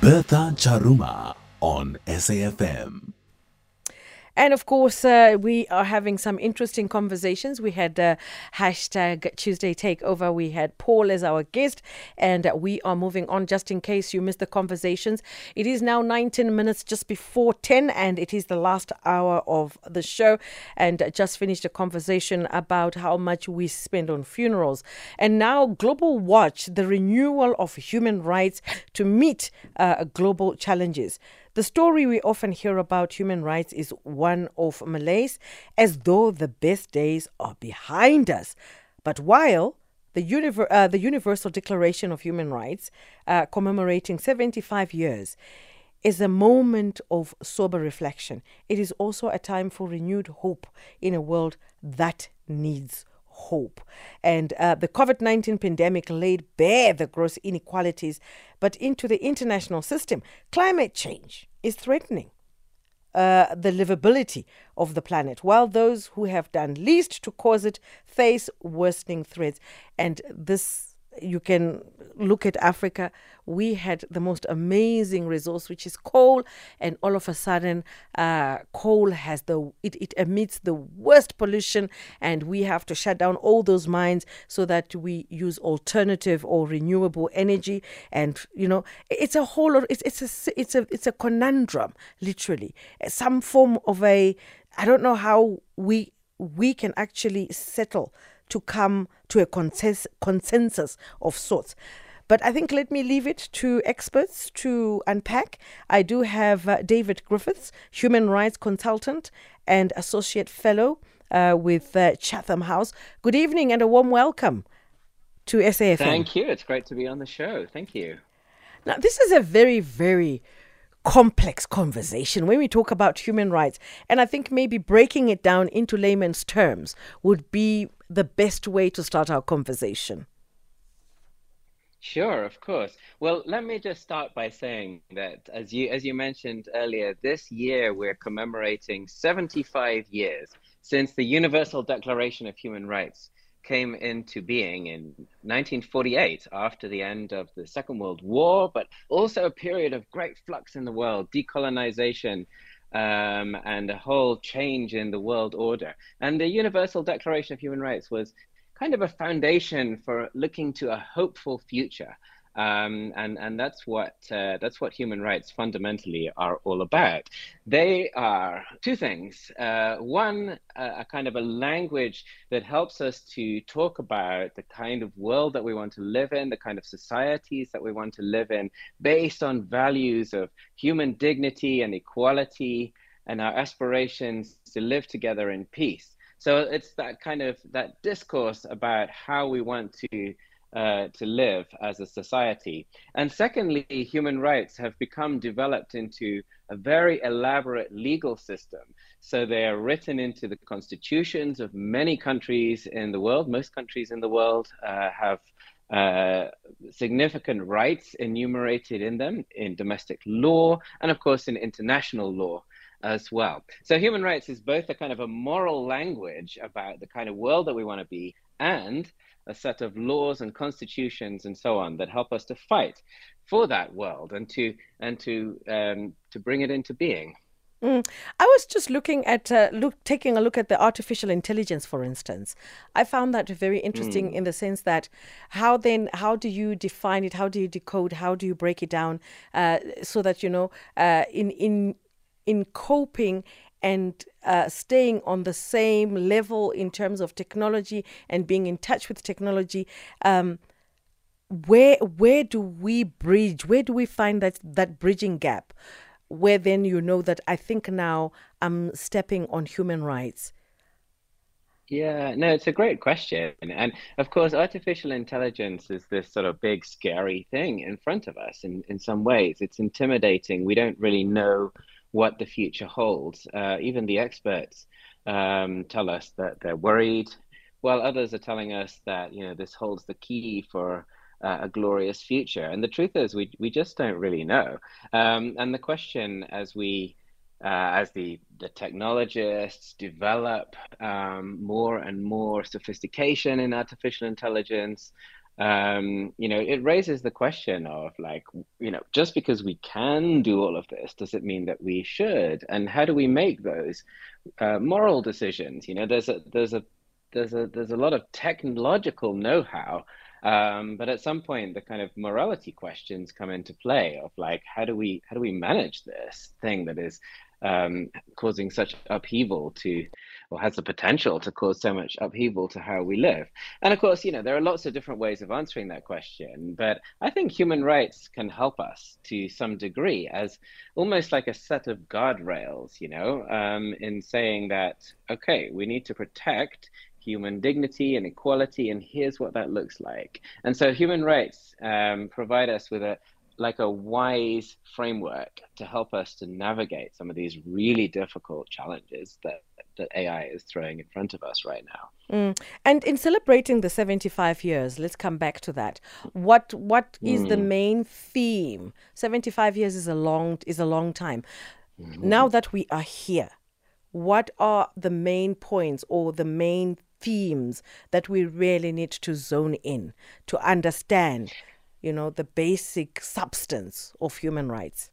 Bertha Charuma on SAFM. And of course, uh, we are having some interesting conversations. We had uh, hashtag Tuesday Takeover. We had Paul as our guest, and we are moving on just in case you missed the conversations. It is now 19 minutes just before 10, and it is the last hour of the show. And just finished a conversation about how much we spend on funerals. And now, Global Watch, the renewal of human rights to meet uh, global challenges. The story we often hear about human rights is one of malaise, as though the best days are behind us. But while the, univer- uh, the Universal Declaration of Human Rights, uh, commemorating 75 years, is a moment of sober reflection. It is also a time for renewed hope in a world that needs hope. And uh, the COVID 19 pandemic laid bare the gross inequalities, but into the international system, climate change is threatening. Uh, the livability of the planet, while those who have done least to cause it face worsening threats. And this you can look at Africa. We had the most amazing resource, which is coal, and all of a sudden, uh, coal has the it, it emits the worst pollution, and we have to shut down all those mines so that we use alternative or renewable energy. And you know, it's a whole it's it's a it's a it's a conundrum, literally, some form of a I don't know how we we can actually settle to come to a consensus of sorts. But I think let me leave it to experts to unpack. I do have uh, David Griffiths, human rights consultant and associate fellow uh, with uh, Chatham House. Good evening and a warm welcome to SAFM. Thank you. It's great to be on the show. Thank you. Now, this is a very, very complex conversation when we talk about human rights. And I think maybe breaking it down into layman's terms would be the best way to start our conversation? Sure, of course. Well, let me just start by saying that as you as you mentioned earlier, this year we're commemorating 75 years since the Universal Declaration of Human Rights came into being in 1948 after the end of the Second World War, but also a period of great flux in the world, decolonization, um, and a whole change in the world order. And the Universal Declaration of Human Rights was kind of a foundation for looking to a hopeful future. Um, and and that's what uh, that's what human rights fundamentally are all about. They are two things. Uh, one, a kind of a language that helps us to talk about the kind of world that we want to live in, the kind of societies that we want to live in, based on values of human dignity and equality, and our aspirations to live together in peace. So it's that kind of that discourse about how we want to uh, to live as a society. And secondly, human rights have become developed into a very elaborate legal system. So they are written into the constitutions of many countries in the world. Most countries in the world uh, have uh, significant rights enumerated in them in domestic law and, of course, in international law as well. So human rights is both a kind of a moral language about the kind of world that we want to be and a set of laws and constitutions and so on that help us to fight for that world and to and to um, to bring it into being. Mm. I was just looking at uh, look taking a look at the artificial intelligence, for instance. I found that very interesting mm. in the sense that how then how do you define it? How do you decode? How do you break it down uh, so that you know uh, in in in coping and uh, staying on the same level in terms of technology and being in touch with technology. Um, where where do we bridge? Where do we find that that bridging gap? Where then you know that I think now I'm stepping on human rights. Yeah, no, it's a great question. And of course, artificial intelligence is this sort of big, scary thing in front of us in, in some ways. It's intimidating. We don't really know what the future holds. Uh, even the experts um, tell us that they're worried, while others are telling us that you know this holds the key for uh, a glorious future. And the truth is, we we just don't really know. Um, and the question, as we uh, as the, the technologists develop um, more and more sophistication in artificial intelligence, um, you know, it raises the question of like, you know, just because we can do all of this, does it mean that we should? And how do we make those uh, moral decisions? You know, there's a there's a there's a there's a lot of technological know-how, um, but at some point the kind of morality questions come into play of like, how do we how do we manage this thing that is um, causing such upheaval to, or has the potential to cause so much upheaval to how we live. And of course, you know, there are lots of different ways of answering that question, but I think human rights can help us to some degree as almost like a set of guardrails, you know, um, in saying that, okay, we need to protect human dignity and equality, and here's what that looks like. And so human rights um, provide us with a, like a wise framework to help us to navigate some of these really difficult challenges that that AI is throwing in front of us right now. Mm. And in celebrating the 75 years, let's come back to that. What what is mm. the main theme? 75 years is a long is a long time. Mm-hmm. Now that we are here, what are the main points or the main themes that we really need to zone in to understand you know, the basic substance of human rights?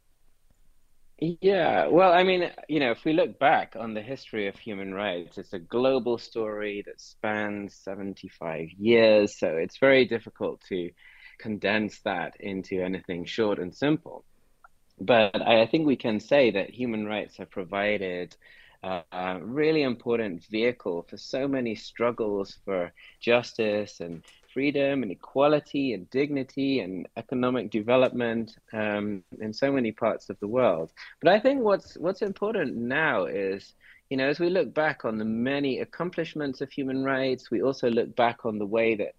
Yeah, well, I mean, you know, if we look back on the history of human rights, it's a global story that spans 75 years. So it's very difficult to condense that into anything short and simple. But I think we can say that human rights have provided uh, a really important vehicle for so many struggles for justice and freedom and equality and dignity and economic development um, in so many parts of the world. But I think what's what's important now is, you know, as we look back on the many accomplishments of human rights, we also look back on the way that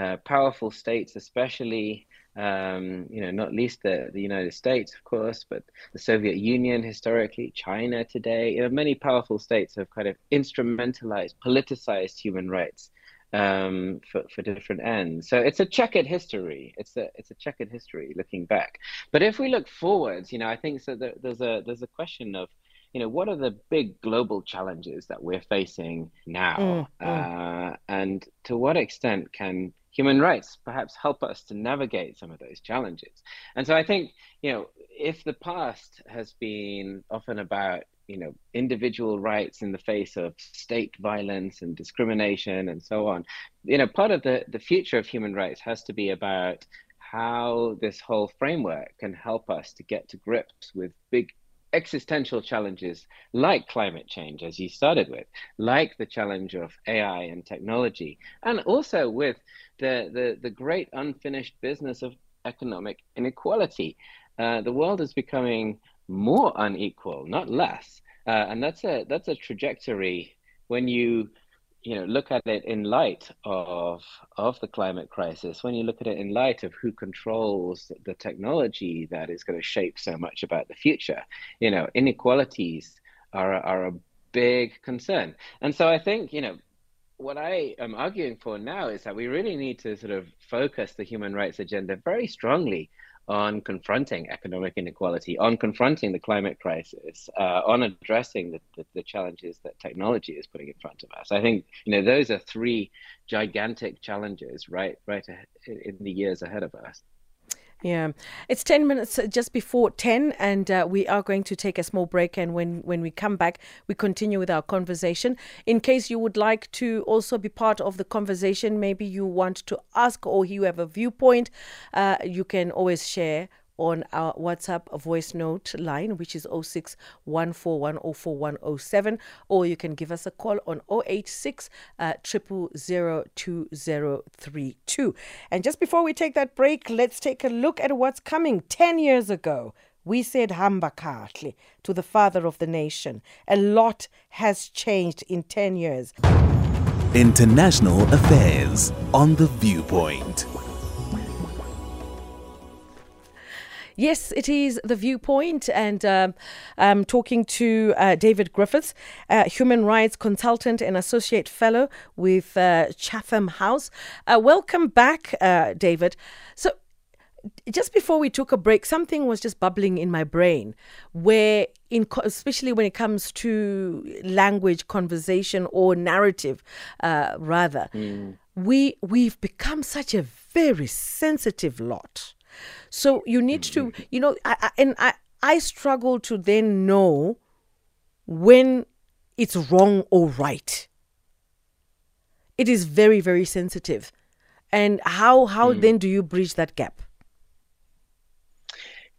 uh, powerful states, especially um, you know, not least the, the United States, of course, but the Soviet Union historically, China today, you know, many powerful states have kind of instrumentalized, politicized human rights um, for, for different ends. So it's a checkered history. It's a it's a checkered history looking back. But if we look forwards, you know, I think so that there's a there's a question of you know what are the big global challenges that we're facing now, mm, mm. Uh, and to what extent can human rights perhaps help us to navigate some of those challenges? And so I think you know if the past has been often about you know individual rights in the face of state violence and discrimination and so on. You know part of the the future of human rights has to be about how this whole framework can help us to get to grips with big existential challenges like climate change as you started with like the challenge of ai and technology and also with the the, the great unfinished business of economic inequality. Uh, the world is becoming more unequal, not less. Uh, and that's a that's a trajectory when you you know look at it in light of of the climate crisis when you look at it in light of who controls the technology that is going to shape so much about the future you know inequalities are are a big concern and so i think you know what i am arguing for now is that we really need to sort of focus the human rights agenda very strongly on confronting economic inequality, on confronting the climate crisis, uh, on addressing the, the, the, challenges that technology is putting in front of us. I think you know those are three gigantic challenges right right in the years ahead of us. Yeah, it's 10 minutes uh, just before 10, and uh, we are going to take a small break. And when, when we come back, we continue with our conversation. In case you would like to also be part of the conversation, maybe you want to ask or you have a viewpoint, uh, you can always share on our WhatsApp voice note line, which is 0614104107, or you can give us a call on 086 uh, And just before we take that break, let's take a look at what's coming 10 years ago. We said Hamba Kahle to the father of the nation. A lot has changed in 10 years. International Affairs on The Viewpoint. Yes, it is the viewpoint, and um, I'm talking to uh, David Griffiths, uh, human rights consultant and associate fellow with uh, Chatham House. Uh, welcome back, uh, David. So, just before we took a break, something was just bubbling in my brain, where, in especially when it comes to language, conversation, or narrative, uh, rather, mm. we we've become such a very sensitive lot. So you need to, you know, I, I, and I, I struggle to then know when it's wrong or right. It is very, very sensitive. And how how Mm. then do you bridge that gap?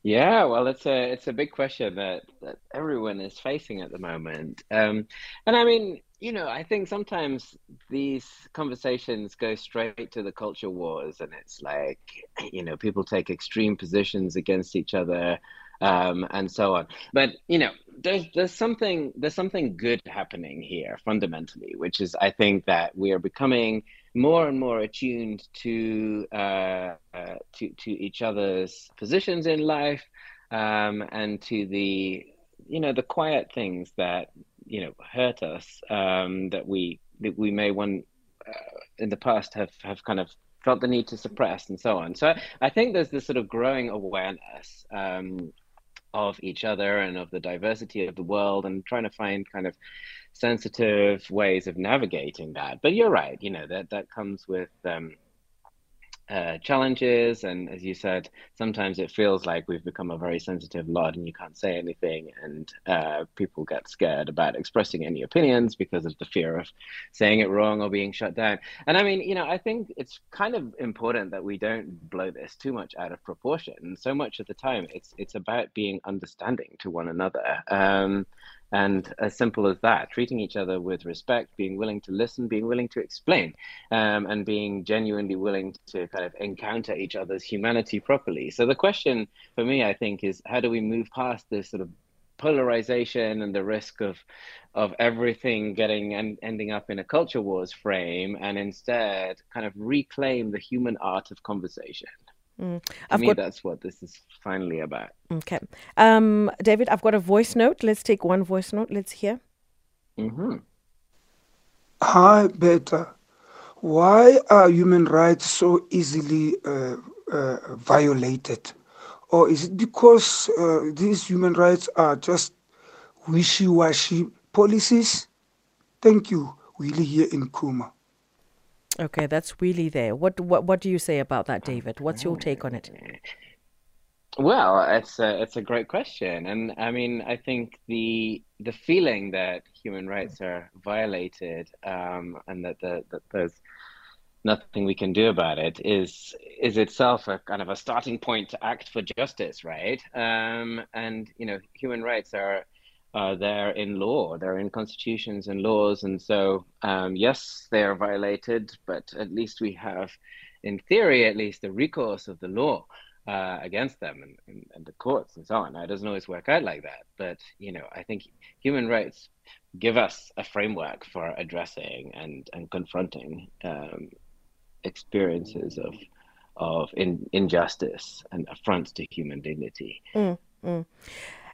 Yeah, well, it's a it's a big question that, that everyone is facing at the moment. Um, and I mean, you know, I think sometimes these conversations go straight to the culture wars, and it's like, you know, people take extreme positions against each other, um, and so on. But you know, there's there's something there's something good happening here fundamentally, which is I think that we are becoming more and more attuned to uh, uh, to to each other's positions in life um, and to the you know the quiet things that you know hurt us um, that we that we may one uh, in the past have have kind of felt the need to suppress and so on. So I, think there's this sort of growing awareness um, of each other and of the diversity of the world and trying to find kind of sensitive ways of navigating that. But you're right, you know, that that comes with um, uh, challenges, and as you said, sometimes it feels like we've become a very sensitive lot, and you can't say anything, and uh, people get scared about expressing any opinions because of the fear of saying it wrong or being shut down. And I mean, you know, I think it's kind of important that we don't blow this too much out of proportion. So much of the time, it's it's about being understanding to one another. Um, and as simple as that, treating each other with respect, being willing to listen, being willing to explain, um, and being genuinely willing to kind of encounter each other's humanity properly. So the question for me, I think, is how do we move past this sort of polarization and the risk of of everything getting and ending up in a culture wars frame, and instead kind of reclaim the human art of conversation. Mm. To I've me, got that's what this is finally about. okay, um, David. I've got a voice note. Let's take one voice note. Let's hear. hmm Hi, Beta. Why are human rights so easily uh, uh, violated? Or is it because uh, these human rights are just wishy washy policies? Thank you, Willie here in Kuma. Okay, that's really there. What what what do you say about that, David? What's your take on it? Well, it's a it's a great question, and I mean, I think the the feeling that human rights are violated, um, and that the, that there's nothing we can do about it, is is itself a kind of a starting point to act for justice, right? Um, and you know, human rights are uh, they're in law, they're in constitutions and laws, and so um, yes, they are violated, but at least we have, in theory, at least the recourse of the law uh, against them and, and, and the courts and so on. Now, it doesn't always work out like that, but you know, I think human rights give us a framework for addressing and and confronting um, experiences of of in, injustice and affronts to human dignity. Mm, mm.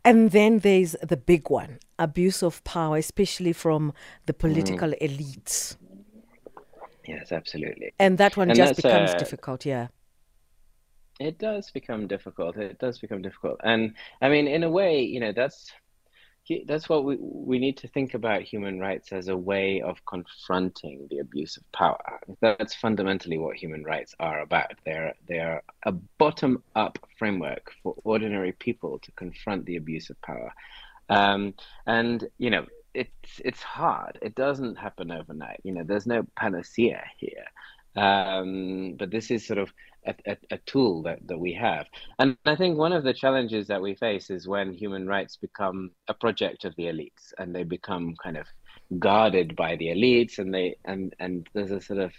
And then there's the big one abuse of power, especially from the political elites. Yes, absolutely. And that one And just becomes uh, difficult, yeah. It does become difficult. It does become difficult. And I mean, in a way, you know, that's that's what we we need to think about human rights as a way of confronting the abuse of power. That's fundamentally what human rights are about. They're they're a bottom-up framework for ordinary people to confront the abuse of power. Um, and you know, it's it's hard. It doesn't happen overnight. You know, there's no panacea here. Um, but this is sort of a, a, a tool that, that we have. And I think one of the challenges that we face is when human rights become a project of the elites and they become kind of guarded by the elites and they and and there's a sort of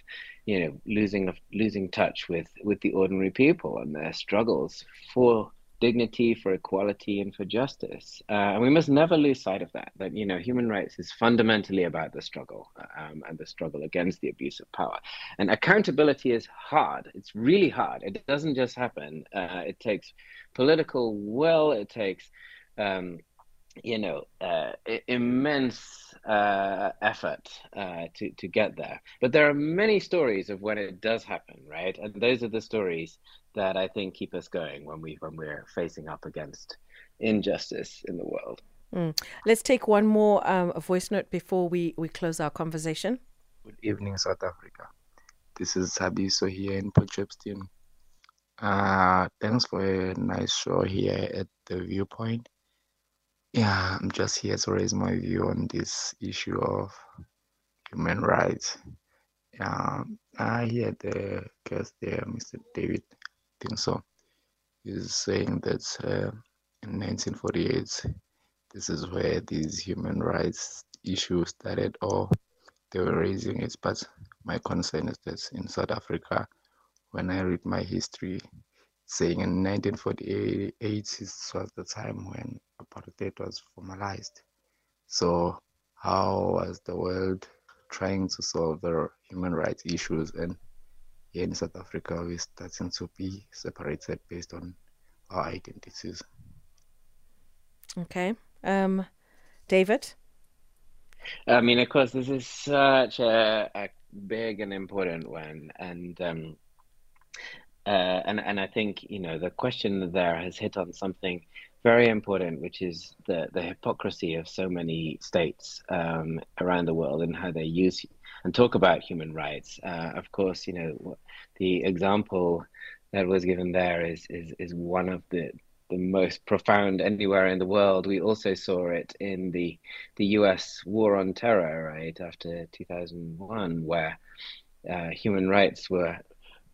you know losing of losing touch with with the ordinary people and their struggles for dignity for equality and for justice. Uh, and we must never lose sight of that that you know human rights is fundamentally about the struggle um, and the struggle against the abuse of power. And accountability is hard. It's really hard. It doesn't just happen. Uh, it takes political will. It takes um, you know, uh, immense uh, effort uh, to to get there. But there are many stories of when it does happen, right? And those are the stories that I think keep us going when we when we're facing up against injustice in the world. Mm. Let's take one more um, voice note before we, we close our conversation. Good evening, South Africa. This is Sabiso here in Port Shepstone. Uh, thanks for a nice show here at the Viewpoint. Yeah, I'm just here to raise my view on this issue of human rights. Yeah, I hear the guest there, Mr. David think so. He's saying that uh, in 1948, this is where these human rights issues started, or they were raising it. But my concern is that in South Africa, when I read my history, saying in 1948 was the time when apartheid was formalized. So, how was the world trying to solve the human rights issues? And here in South Africa, we're starting to be separated based on our identities. Okay. Um, David? I mean, of course, this is such a, a big and important one, and um, uh, and and I think you know the question there has hit on something very important, which is the the hypocrisy of so many states um, around the world and how they use and talk about human rights. Uh, of course, you know the example that was given there is is is one of the the most profound anywhere in the world. We also saw it in the the U.S. war on terror, right after 2001, where uh, human rights were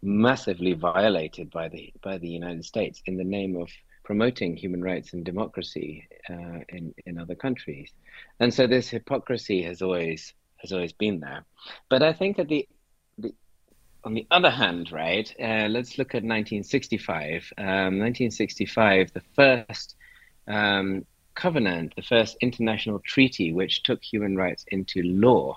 massively violated by the by the United States in the name of promoting human rights and democracy uh, in in other countries, and so this hypocrisy has always has always been there. But I think that the the on the other hand, right, uh, let's look at 1965. Um, 1965, the first um, covenant, the first international treaty which took human rights into law,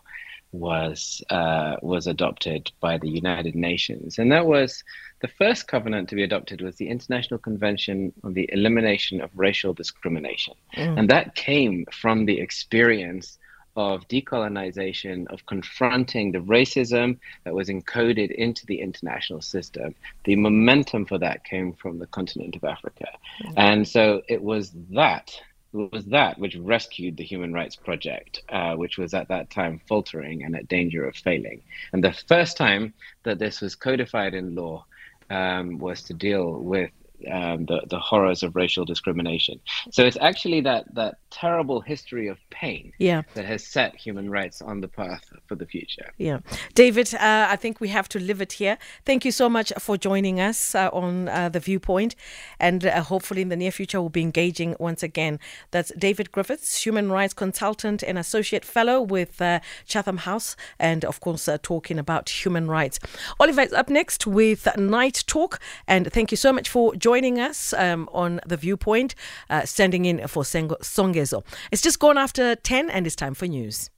was uh, was adopted by the United Nations, and that was the first covenant to be adopted was the International Convention on the Elimination of Racial Discrimination, mm. and that came from the experience of decolonization, of confronting the racism that was encoded into the international system. The momentum for that came from the continent of Africa. Mm-hmm. And so it was that. Was that which rescued the Human Rights Project, uh, which was at that time faltering and at danger of failing. And the first time that this was codified in law um, was to deal with um, the the horrors of racial discrimination. So it's actually that that terrible history of pain yeah. that has set human rights on the path for the future. Yeah, David, uh, I think we have to live it here. Thank you so much for joining us uh, on uh, the Viewpoint, and uh, hopefully in the near future we'll be engaging once again. That's David Griffiths, human rights consultant and associate fellow with uh, Chatham House, and of course uh, talking about human rights. Oliver is up next with Night Talk, and thank you so much for joining us um, on The Viewpoint, uh, standing in for Songezo. It's just gone after 10 and it's time for news.